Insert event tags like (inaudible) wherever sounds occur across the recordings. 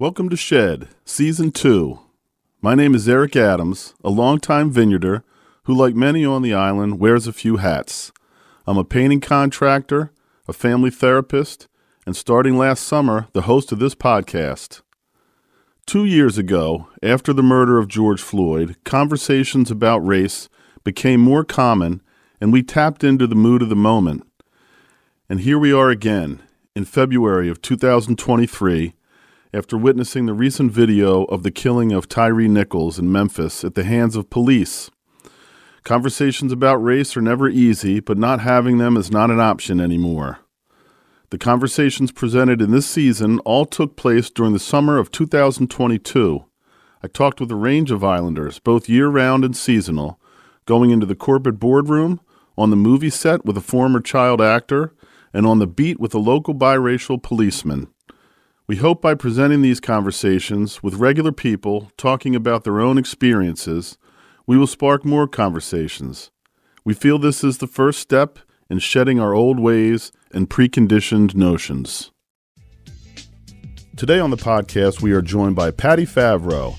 Welcome to Shed, Season 2. My name is Eric Adams, a longtime vineyarder who, like many on the island, wears a few hats. I'm a painting contractor, a family therapist, and starting last summer, the host of this podcast. Two years ago, after the murder of George Floyd, conversations about race became more common, and we tapped into the mood of the moment. And here we are again, in February of 2023, after witnessing the recent video of the killing of Tyre Nichols in Memphis at the hands of police. Conversations about race are never easy, but not having them is not an option anymore. The conversations presented in this season all took place during the summer of 2022. I talked with a range of islanders, both year round and seasonal, going into the corporate boardroom, on the movie set with a former child actor, and on the beat with a local biracial policeman. We hope by presenting these conversations with regular people talking about their own experiences, we will spark more conversations. We feel this is the first step in shedding our old ways and preconditioned notions. Today on the podcast, we are joined by Patty Favreau.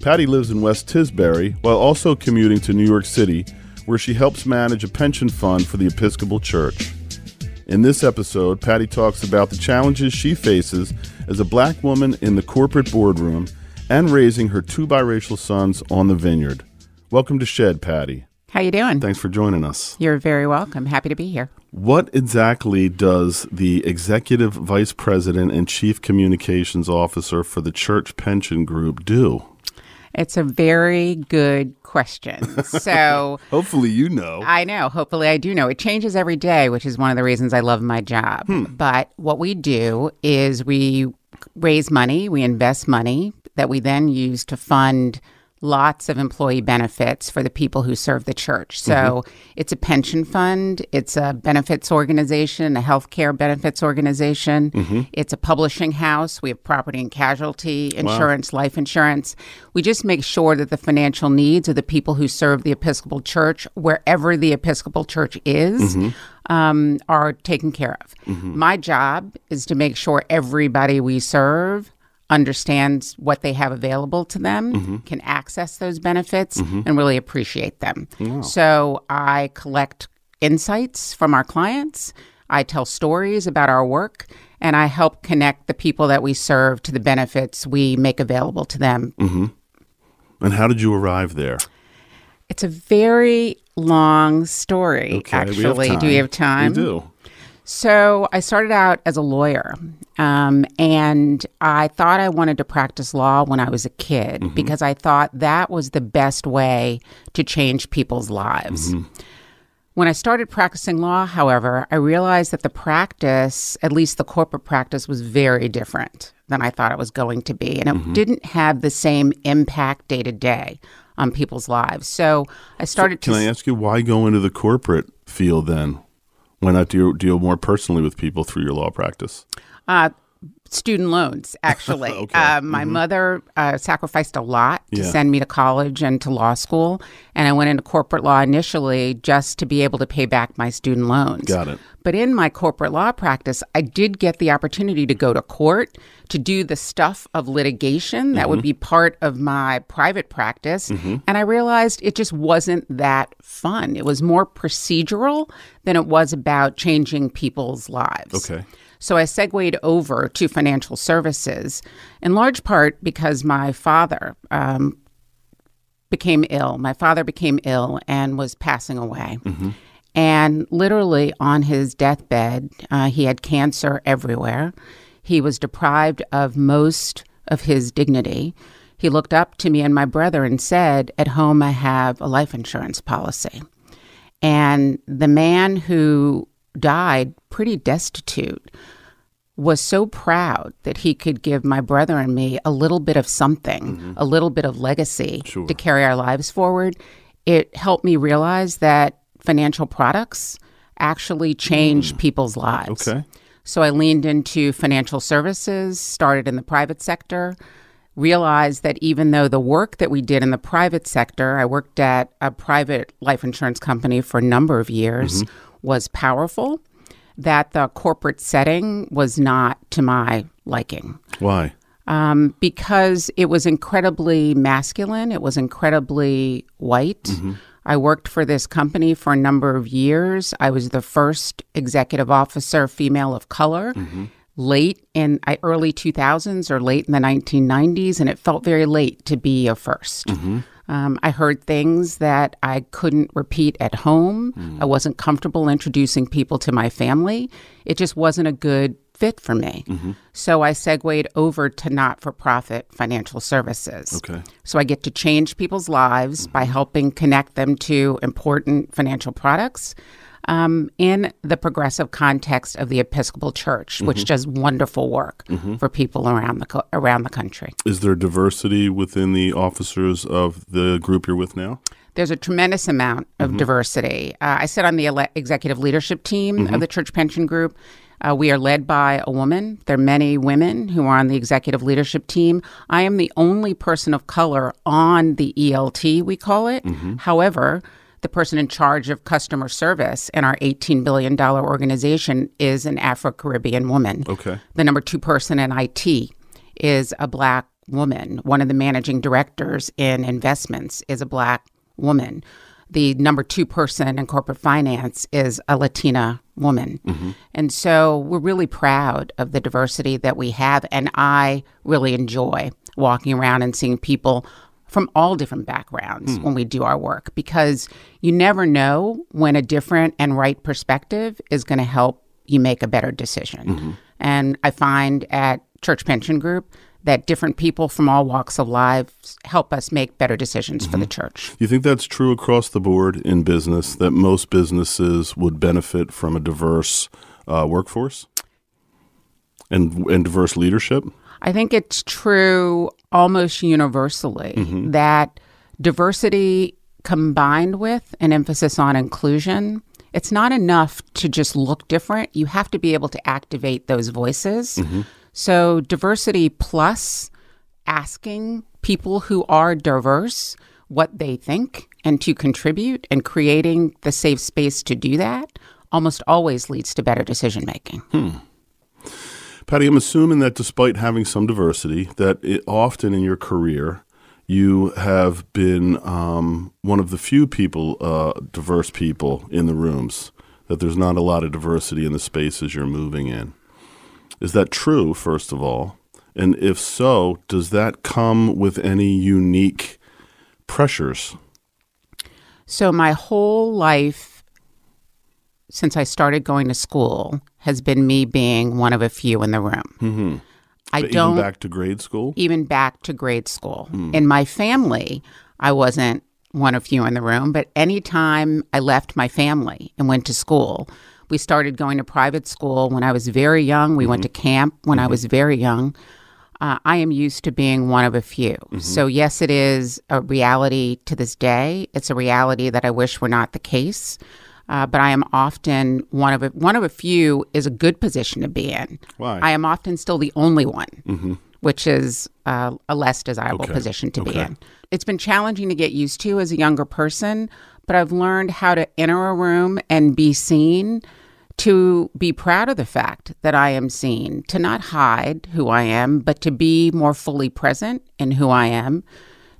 Patty lives in West Tisbury while also commuting to New York City, where she helps manage a pension fund for the Episcopal Church. In this episode, Patty talks about the challenges she faces as a black woman in the corporate boardroom and raising her two biracial sons on the vineyard. Welcome to Shed, Patty. How you doing? Thanks for joining us. You're very welcome. Happy to be here. What exactly does the executive vice president and chief communications officer for the church pension group do? It's a very good question. (laughs) So, hopefully, you know. I know. Hopefully, I do know. It changes every day, which is one of the reasons I love my job. Hmm. But what we do is we raise money, we invest money that we then use to fund lots of employee benefits for the people who serve the church. So mm-hmm. it's a pension fund, it's a benefits organization, a healthcare benefits organization, mm-hmm. it's a publishing house. We have property and casualty insurance, wow. life insurance. We just make sure that the financial needs of the people who serve the Episcopal Church, wherever the Episcopal Church is, mm-hmm. um, are taken care of. Mm-hmm. My job is to make sure everybody we serve understands what they have available to them, mm-hmm. can access those benefits, mm-hmm. and really appreciate them. Wow. So I collect insights from our clients. I tell stories about our work and I help connect the people that we serve to the benefits we make available to them. Mm-hmm. And how did you arrive there? It's a very long story, okay, actually. Do we have time? We do. So I started out as a lawyer, um, and I thought I wanted to practice law when I was a kid mm-hmm. because I thought that was the best way to change people's lives. Mm-hmm. When I started practicing law, however, I realized that the practice, at least the corporate practice, was very different than I thought it was going to be. And it mm-hmm. didn't have the same impact day to day on people's lives. So I started so Can I ask you why go into the corporate field then? Why not deal, deal more personally with people through your law practice? Uh, student loans, (laughs) actually. okay. uh, my mm-hmm. mother uh, sacrificed a lot to yeah. send me to college and to law school. And I went into corporate law initially just to be able to pay back my student loans. Got it. But in my corporate law practice, I did get the opportunity to go to court to do the stuff of litigation that mm-hmm. would be part of my private practice. Mm-hmm. And I realized it just wasn't that fun. It was more procedural than it was about changing people's lives. Okay. So I segued over to financial services, in large part because my father um, became ill. My father became ill and was passing away. Mm-hmm. And literally on his deathbed, uh, he had cancer everywhere. He was deprived of most of his dignity. He looked up to me and my brother and said, At home, I have a life insurance policy. And the man who died pretty destitute was so proud that he could give my brother and me a little bit of something, mm-hmm. a little bit of legacy sure. to carry our lives forward. It helped me realize that financial products actually change mm. people's lives. Okay. So I leaned into financial services, started in the private sector, realized that even though the work that we did in the private sector, I worked at a private life insurance company for a number of years, mm-hmm. Was powerful that the corporate setting was not to my liking. Why? um, because it was incredibly masculine, it was incredibly white. Mm-hmm. I worked for this company for a number of years. I was the first executive officer female of color. Mm-hmm. Late in early 2000s or late in the 1990s, and it felt very late to be a 1st Um, I heard things that I couldn't repeat at home. I hmm. wasn't comfortable introducing people to my family. It just wasn't a good fit for me. Mm-hmm. So I segued over to not for profit financial services. Okay. So I get to change people's lives mm-hmm. by helping connect them to important financial products um, in the progressive context of the Episcopal Church, which does wonderful work for people around the co- around the country. Is there diversity within the officers of the group you're with now? There's a tremendous amount of diversity. Uh, I sit on the ele- executive leadership team of the Church Pension Group. Uh, we are led by a woman. There are many women who are on the executive leadership team. I am the only person of color on the ELT, we call it. However, the person in charge of customer service in our $18 billion organization is an Afro Caribbean woman. Okay. The number two person in IT is a black woman. One of the managing directors in investments is a black woman. The number two person in corporate finance is a Latina woman. Mm-hmm. And so we're really proud of the diversity that we have. And I really enjoy walking around and seeing people from all different backgrounds hmm. when we do our work because you never know when a different and right perspective is going to help you make a better decision. Mm-hmm. And I find at Church Pension Group that different people from all walks of life help us make better decisions for the mm-hmm. church. You think that's true across the board in business, that most businesses would benefit from a diverse uh, workforce and, and diverse leadership? I think it's true almost universally mm-hmm. that diversity combined with an emphasis on inclusion, it's not enough to just look different. You have to be able to activate those voices. Mm-hmm. So, diversity plus asking people who are diverse what they think and to contribute and creating the safe space to do that almost always leads to better decision making. Hmm. Patty, I'm assuming that despite having some diversity, that it, often in your career, you have been um, one of the few people, uh, diverse people in the rooms, that there's not a lot of diversity in the spaces you're moving in. Is that true, first of all? And if so, does that come with any unique pressures? So, my whole life since I started going to school has been me being one of a few in the room. Mm-hmm. I But don't even back to grade school? even back to grade school. In my family, I wasn't one of few in the room, but anytime I left my family and went to school, we started going to private school when I was very young. We went to camp when I was very young. Uh, I am used to being one of a few. So, yes, it is a reality to this day. It's a reality that I wish were not the case. Uh, but I am often one of a, one of a few is a good position to be in. Why? I am often still the only one, which is uh, a less desirable Okay. position to be in. It's been challenging to get used to as a younger person, but I've learned how to enter a room and be seen, to be proud of the fact that I am seen, to not hide who I am, but to be more fully present in who I am,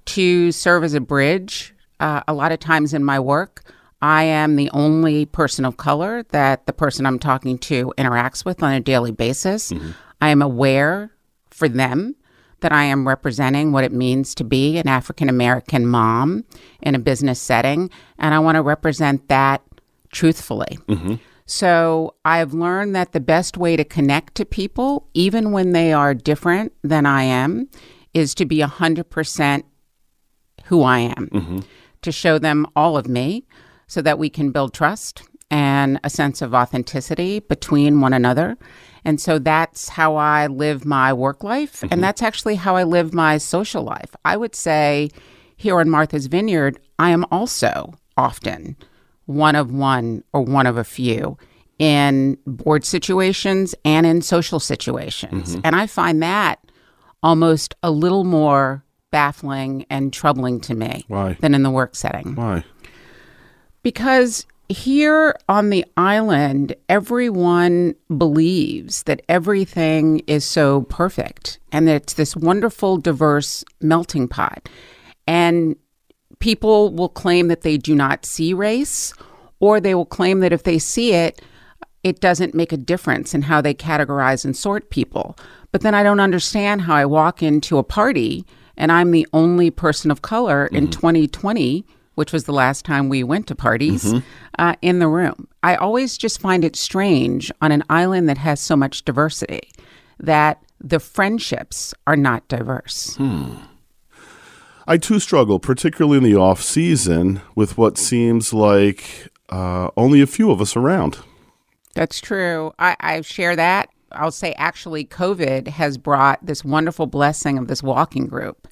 to serve as a bridge. Uh, a lot of times in my work, I am the only person of color that the person I'm talking to interacts with on a daily basis. Mm-hmm. I am aware for them that I am representing what it means to be an African American mom in a business setting, and I want to represent that truthfully. Mm-hmm. So I've learned that the best way to connect to people, even when they are different than I am, is to be 100% who I am, mm-hmm. to show them all of me so that we can build trust and a sense of authenticity between one another. And so that's how I live my work life. And mm-hmm. that's actually how I live my social life. I would say here in Martha's Vineyard, I am also often one of one or one of a few in board situations and in social situations. Mm-hmm. And I find that almost a little more baffling and troubling to me Why? than in the work setting Why? Because here on the island, everyone believes that everything is so perfect and that it's this wonderful, diverse melting pot. And people will claim that they do not see race, or they will claim that if they see it, it doesn't make a difference in how they categorize and sort people. But then I don't understand how I walk into a party and I'm the only person of color in mm-hmm. 2020, which was the last time we went to parties, uh, in the room. I always just find it strange on an island that has so much diversity that the friendships are not diverse. I too struggle, particularly in the off season, with what seems like uh, only a few of us around. That's true. I, I share that. I'll say actually, COVID has brought this wonderful blessing of this walking group.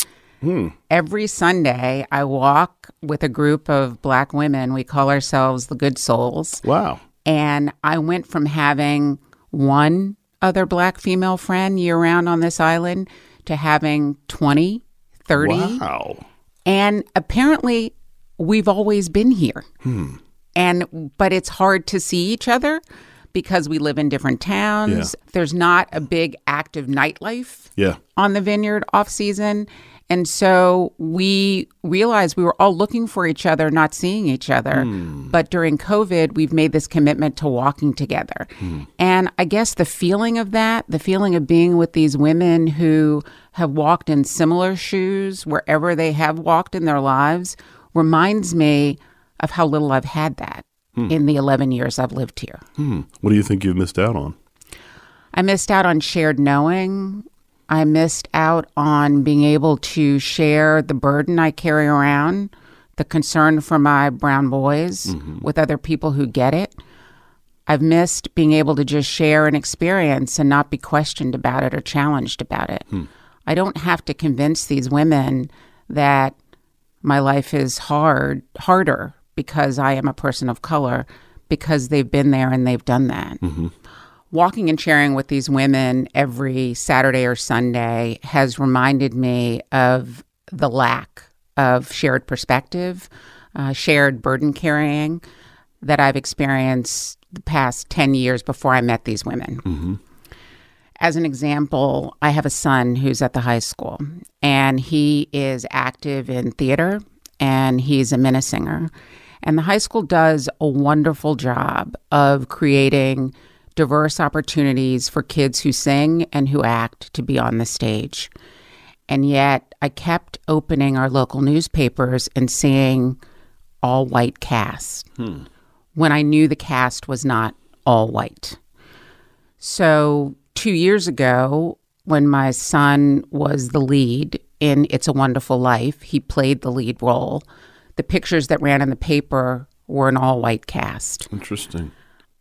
Every Sunday, I walk with a group of black women. We call ourselves the Good Souls. Wow. And I went from having one other black female friend year round on this island to having 20, 30. Wow. And apparently, we've always been here. Hmm. And but it's hard to see each other because we live in different towns. Yeah. There's not a big active nightlife Yeah. on the vineyard off season. And so we realized we were all looking for each other, not seeing each other. Hmm. But during COVID, we've made this commitment to walking together. Hmm. And I guess the feeling of that, the feeling of being with these women who have walked in similar shoes wherever they have walked in their lives, reminds me of how little I've had that hmm. in the 11 years I've lived here. Hmm. What do you think you've missed out on? I missed out on shared knowing. I missed out on being able to share the burden I carry around, the concern for my brown boys mm-hmm. with other people who get it. I've missed being able to just share an experience and not be questioned about it or challenged about it. Hmm. I don't have to convince these women that my life is hard, harder because I am a person of color because they've been there and they've done that mm-hmm. Walking and sharing with these women every Saturday or Sunday has reminded me of the lack of shared perspective, uh, shared burden carrying that I've experienced the past 10 years before I met these women. As an example, I have a son who's at the high school and he is active in theater and he's a minne singer. And the high school does a wonderful job of creating diverse opportunities for kids who sing and who act to be on the stage. And yet, I kept opening our local newspapers and seeing all white cast hmm. when I knew the cast was not all white. So, two years ago, when my son was the lead in It's a Wonderful Life, he played the lead role. The pictures that ran in the paper were an all white cast. Interesting.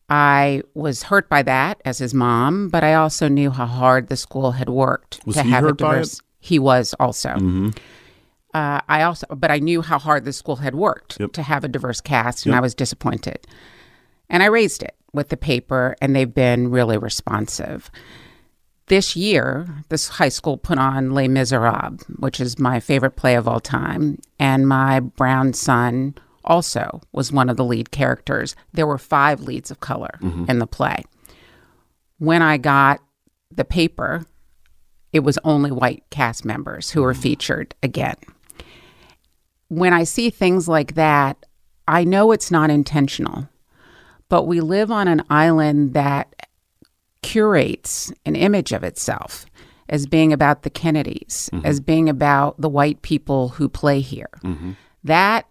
I was hurt by that as his mom, but I also knew how hard the school had worked Was to have a diverse. He was also. Mm-hmm. Uh, I also, but I knew how hard the school had worked Yep. to have a diverse cast, and Yep. I was disappointed. And I raised it with the paper, and they've been really responsive. This year, this high school put on Les Miserables, which is my favorite play of all time, and my brown son also was one of the lead characters. There were five leads of color mm-hmm. in the play. When I got the paper, it was only white cast members who were mm. featured again. When I see things like that, I know it's not intentional, but we live on an island that curates an image of itself as being about the Kennedys, mm-hmm. as being about the white people who play here. Mm-hmm. That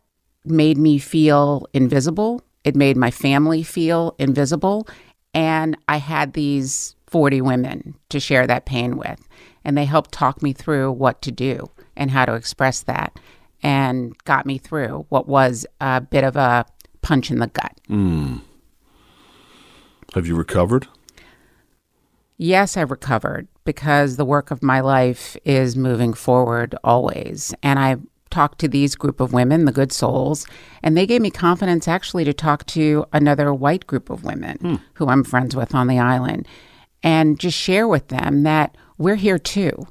made me feel invisible. It made my family feel invisible. And I had these 40 women to share that pain with. And they helped talk me through what to do and how to express that and got me through what was a bit of a punch in the gut. Hmm. Have you recovered? Yes, I've recovered because the work of my life is moving forward always. And I talked to these group of women, the good souls, and they gave me confidence actually to talk to another white group of women hmm. who I'm friends with on the island and just share with them that we're here too.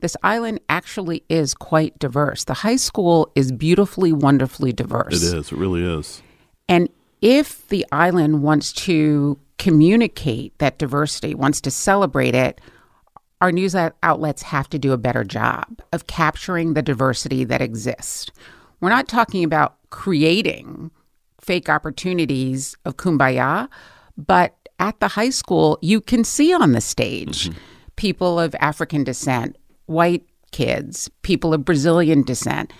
This island actually is quite diverse. The high school is beautifully, wonderfully diverse. It is. It really is. And if the island wants to communicate that diversity, wants to celebrate it, our news outlets have to do a better job of capturing the diversity that exists. We're not talking about creating fake opportunities of kumbaya, but at the high school, you can see on the stage mm-hmm. people of African descent, white kids, people of Brazilian descent,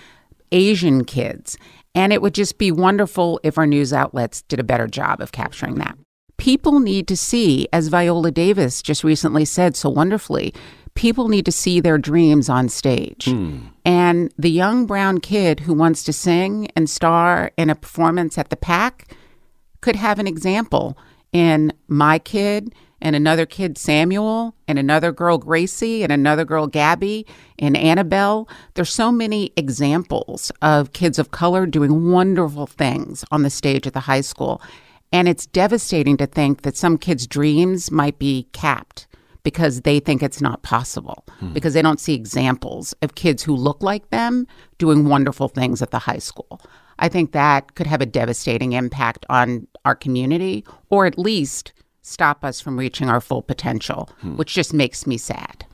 Asian kids. And it would just be wonderful if our news outlets did a better job of capturing that. People need to see, as Viola Davis just recently said so wonderfully, people need to see their dreams on stage. Hmm. And the young brown kid who wants to sing and star in a performance at the PAC could have an example in my kid and another kid, Samuel, and another girl, Gracie, and another girl, Gabby, and Annabelle. There's so many examples of kids of color doing wonderful things on the stage at the high school. And it's devastating to think that some kids' dreams might be capped because they think it's not possible, hmm. because they don't see examples of kids who look like them doing wonderful things at the high school. I think that could have a devastating impact on our community, or at least stop us from reaching our full potential, hmm. which just makes me sad.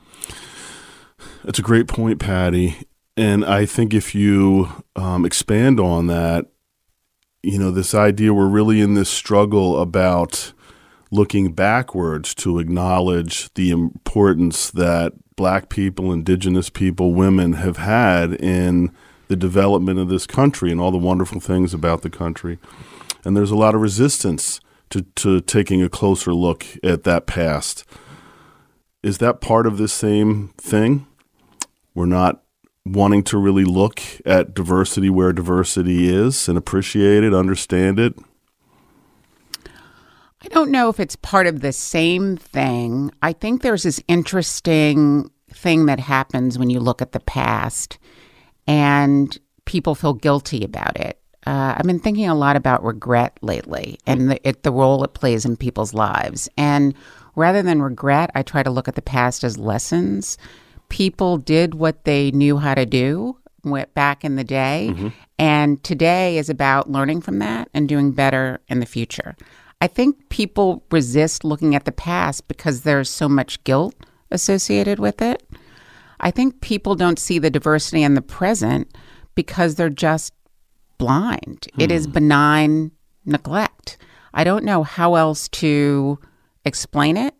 That's a great point, Patty. And I think if you um, expand on that, you know, this idea we're really in this struggle about looking backwards to acknowledge the importance that black people, indigenous people, women have had in the development of this country and all the wonderful things about the country. And there's a lot of resistance to, to taking a closer look at that past. Is that part of this same thing? We're not wanting to really look at diversity where diversity is and appreciate it, understand it? I don't know if it's part of the same thing. I think there's this interesting thing that happens when you look at the past and people feel guilty about it. Uh, I've been thinking a lot about regret lately and the, it, the role it plays in people's lives. And rather than regret, I try to look at the past as lessons. People did what they knew how to do went back in the day. Mm-hmm. And today is about learning from that and doing better in the future. I think people resist looking at the past because there's so much guilt associated with it. I think people don't see the diversity in the present because they're just blind. Hmm. It is hmm. benign neglect. I don't know how else to explain it.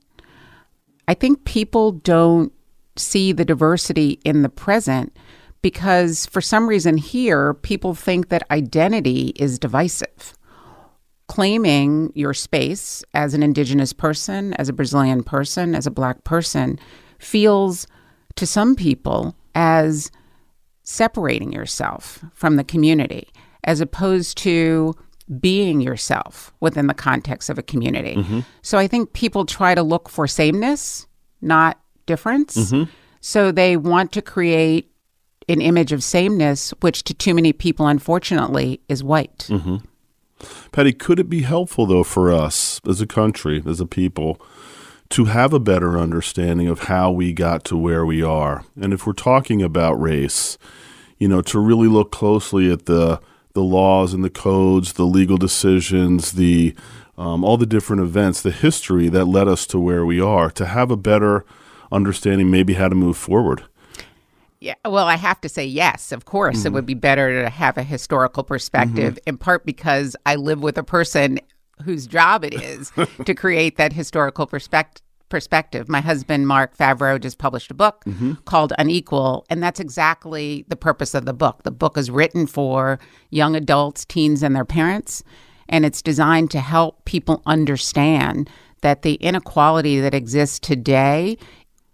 I think people don't see the diversity in the present because for some reason here, people think that identity is divisive. Claiming your space as an Indigenous person, as a Brazilian person, as a Black person feels to some people as separating yourself from the community as opposed to being yourself within the context of a community. Mm-hmm. So I think people try to look for sameness, not difference. Mm-hmm. So they want to create an image of sameness, which to too many people, unfortunately, is white. Mm-hmm. Patty, could it be helpful, though, for us as a country, as a people, to have a better understanding of how we got to where we are? And if we're talking about race, you know, to really look closely at the the laws and the codes, the legal decisions, the um, all the different events, the history that led us to where we are, to have a better understanding, maybe how to move forward. Yeah, well, I have to say yes. Of course, mm-hmm. it would be better to have a historical perspective. Mm-hmm. In part because I live with a person whose job it is (laughs) to create that historical perspective perspective. My husband, Marc Favreau, just published a book mm-hmm. called Unequal, and that's exactly the purpose of the book. The book is written for young adults, teens, and their parents, and it's designed to help people understand that the inequality that exists today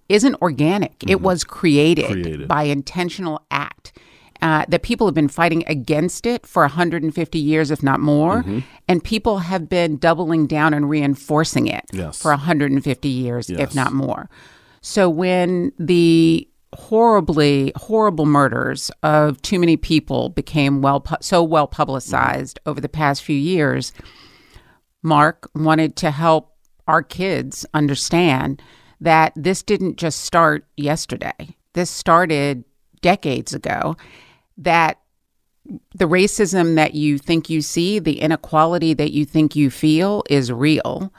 isn't organic. Mm-hmm. It was created, created, by intentional act uh, that people have been fighting against it for 150 years, if not more. Mm-hmm. And people have been doubling down and reinforcing it yes. for 150 years, yes. if not more. So when the horribly horrible murders of too many people became well pu- so well publicized mm-hmm. over the past few years Marc wanted to help our kids understand that this didn't just start yesterday this started decades ago that the racism that you think you see, the inequality that you think you feel is real.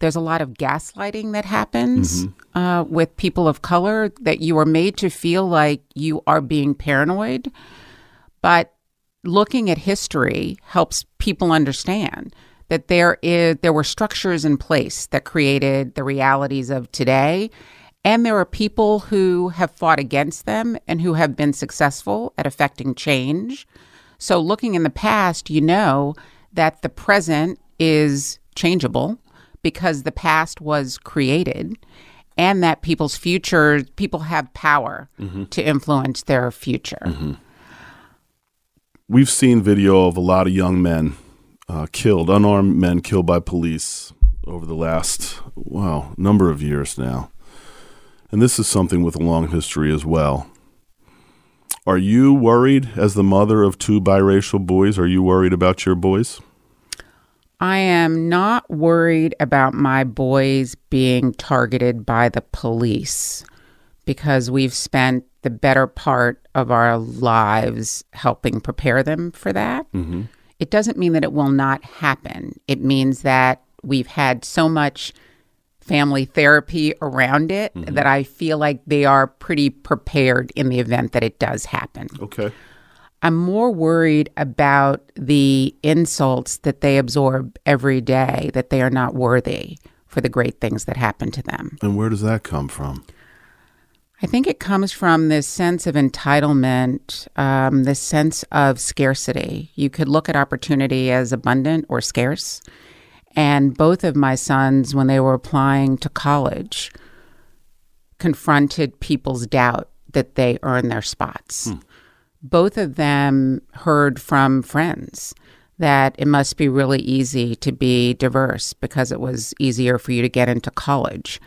There's a lot of gaslighting that happens uh, with people of color that you are made to feel like you are being paranoid. But looking at history helps people understand that there is there were structures in place that created the realities of today and there are people who have fought against them and who have been successful at affecting change. So looking in the past, you know that the present is changeable because the past was created and that people's future people have power mm-hmm. to influence their future. Mm-hmm. We've seen video of a lot of young men uh, killed, unarmed men killed by police over the last, wow, number of years now. And this is something with a long history as well. Are you worried, as the mother of two biracial boys, are you worried about your boys? I am not worried about my boys being targeted by the police because we've spent the better part of our lives helping prepare them for that. It doesn't mean that it will not happen. It means that we've had so much family therapy around it mm-hmm. that I feel like they are pretty prepared in the event that it does happen. Okay. I'm more worried about the insults that they absorb every day, that they are not worthy for the great things that happen to them. And where does that come from? I think it comes from this sense of entitlement, um, this sense of scarcity. You could look at opportunity as abundant or scarce. And both of my sons, when they were applying to college, confronted people's doubt that they earn their spots. Both of them heard from friends that it must be really easy to be diverse because it was easier for you to get into college.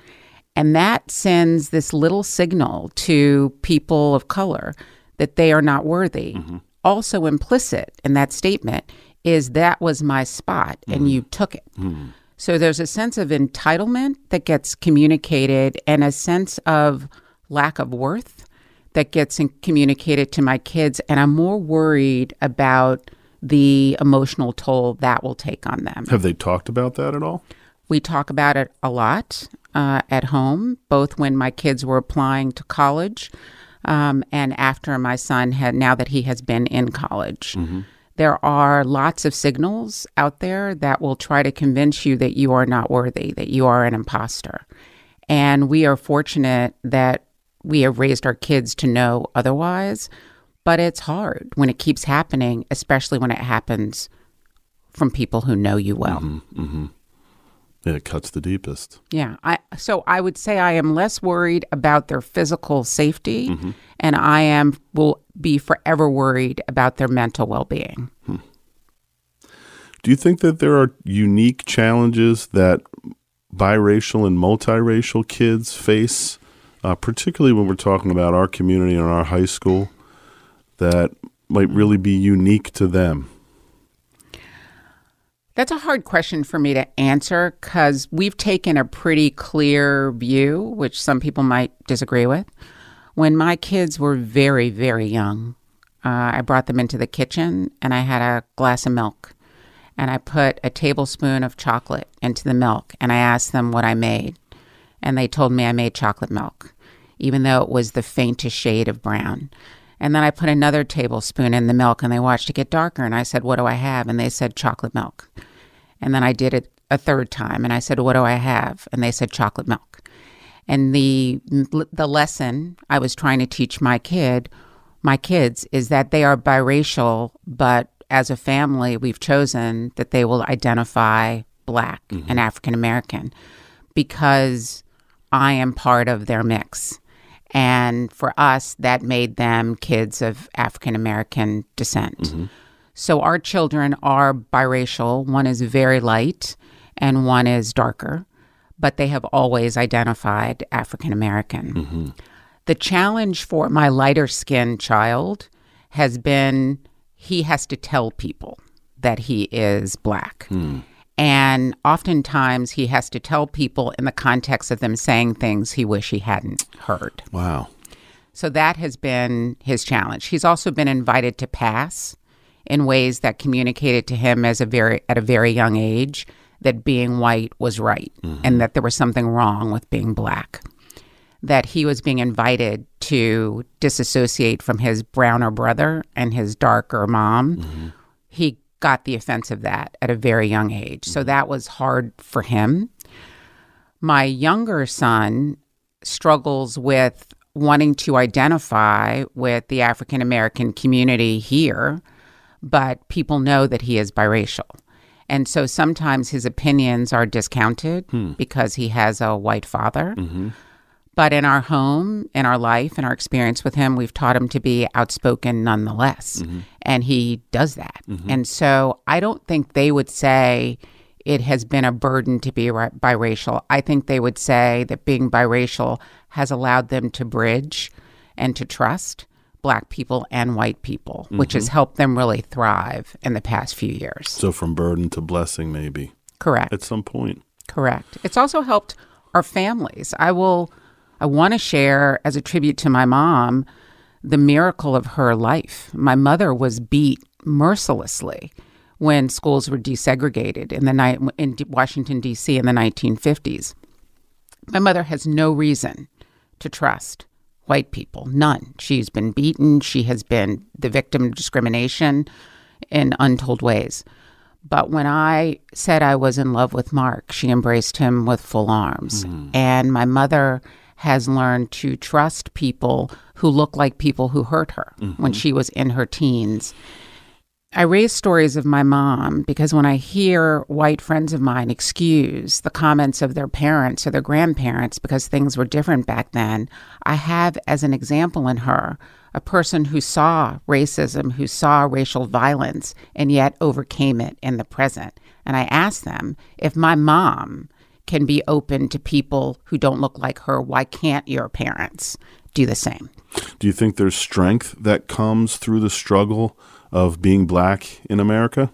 And that sends this little signal to people of color that they are not worthy. Mm-hmm. Also, implicit in that statement is that was my spot and mm-hmm. you took it. Mm-hmm. So there's a sense of entitlement that gets communicated and a sense of lack of worth that gets in- communicated to my kids. And I'm more worried about the emotional toll that will take on them. Have they talked about that at all? We talk about it a lot uh, at home, both when my kids were applying to college um, and after my son had, now that he has been in college. There are lots of signals out there that will try to convince you that you are not worthy, that you are an imposter. And we are fortunate that we have raised our kids to know otherwise, but it's hard when it keeps happening, especially when it happens from people who know you well. Yeah, it cuts the deepest. Yeah. I so I would say I am less worried about their physical safety and I am will be forever worried about their mental well-being. Do you think that there are unique challenges that biracial and multiracial kids face, uh, particularly when we're talking about our community and our high school, that might really be unique to them? That's a hard question for me to answer cuz we've taken a pretty clear view, which some people might disagree with. When my kids were very very young, uh, I brought them into the kitchen and I had a glass of milk and I put a tablespoon of chocolate into the milk and I asked them what I made. And they told me I made chocolate milk, even though it was the faintest shade of brown. And then I put another tablespoon in the milk and they watched it get darker. And I said, What do I have? And they said, Chocolate milk. And then I did it a third time and I said, What do I have? And they said, Chocolate milk. And the, the lesson I was trying to teach my kid, my kids, is that they are biracial, but as a family, we've chosen that they will identify black mm-hmm. and African American because I am part of their mix. And for us, that made them kids of African American descent. Mm-hmm. So our children are biracial. One is very light and one is darker, but they have always identified African American. Mm-hmm. The challenge for my lighter skinned child has been he has to tell people that he is black. Hmm. And oftentimes he has to tell people in the context of them saying things he wish he hadn't heard. Wow. So that has been his challenge. He's also been invited to pass in ways that communicated to him as a very at a very young age that being white was right and mm-hmm. that there was something wrong with being black. That he was being invited to disassociate from his browner brother and his darker mom. Mm-hmm. He got the offense of that at a very young age. So mm-hmm. that was hard for him. My younger son struggles with wanting to identify with the African American community here, but people know that he is biracial. And so sometimes his opinions are discounted hmm. because he has a white father. Mm-hmm. But in our home, in our life, in our experience with him, we've taught him to be outspoken nonetheless. Mm-hmm. And he does that. Mm-hmm. And so I don't think they would say it has been a burden to be ri- biracial. I think they would say that being biracial has allowed them to bridge and to trust black people and white people, which has mm-hmm. helped them really thrive in the past few years. So from burden to blessing, maybe Correct. at some point. Correct. It's also helped our families. I will I want to share as a tribute to my mom the miracle of her life. My mother was beat mercilessly when schools were desegregated in the night in D- Washington D.C. in the 1950s. My mother has no reason to trust white people, none. She's been beaten, she has been the victim of discrimination in untold ways. But when I said I was in love with Marc, she embraced him with full arms. Hmm. And my mother has learned to trust people who look like people who hurt her when mm-hmm. she was in her teens. I raise stories of my mom because when I hear white friends of mine excuse the comments of their parents or their grandparents because things were different back then, I have as an example in her a person who saw racism, who saw racial violence, and yet overcame it in the present. And I ask them if my mom can be open to people who don't look like her, why can't your parents do the same? Do you think there's strength that comes through the struggle of being black in America?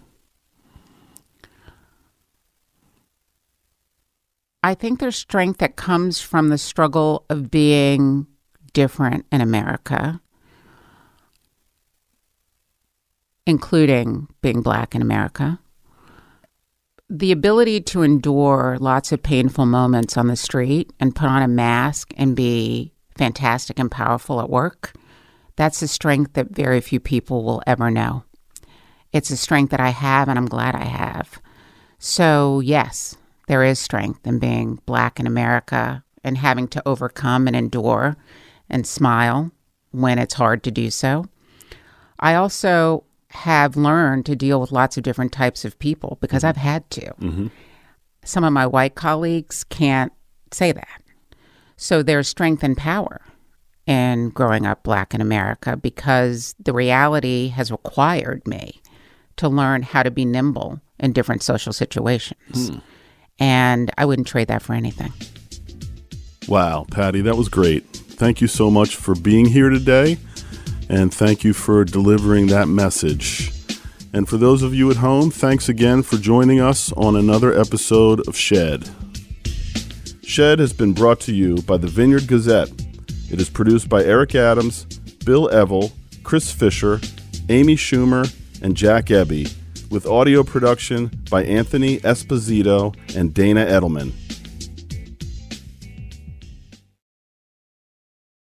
I think there's strength that comes from the struggle of being different in America, including being black in America. The ability to endure lots of painful moments on the street and put on a mask and be fantastic and powerful at work, that's a strength that very few people will ever know. It's a strength that I have and I'm glad I have. So, yes, there is strength in being black in America and having to overcome and endure and smile when it's hard to do so. I also have learned to deal with lots of different types of people because I've had to. Mm-hmm. Some of my white colleagues can't say that. So there's strength and power in growing up black in America because the reality has required me to learn how to be nimble in different social situations. Hmm. And I wouldn't trade that for anything. Wow, Patty, that was great. Thank you so much for being here today, and thank you for delivering that message. And for those of you at home, thanks again for joining us on another episode of Shed. Shed has been brought to you by the Vineyard Gazette. It is produced by Eric Adams, Bill Evell, Chris Fisher, Amy Schumer, and Jack Ebby, with audio production by Anthony Esposito and Dana Edelman.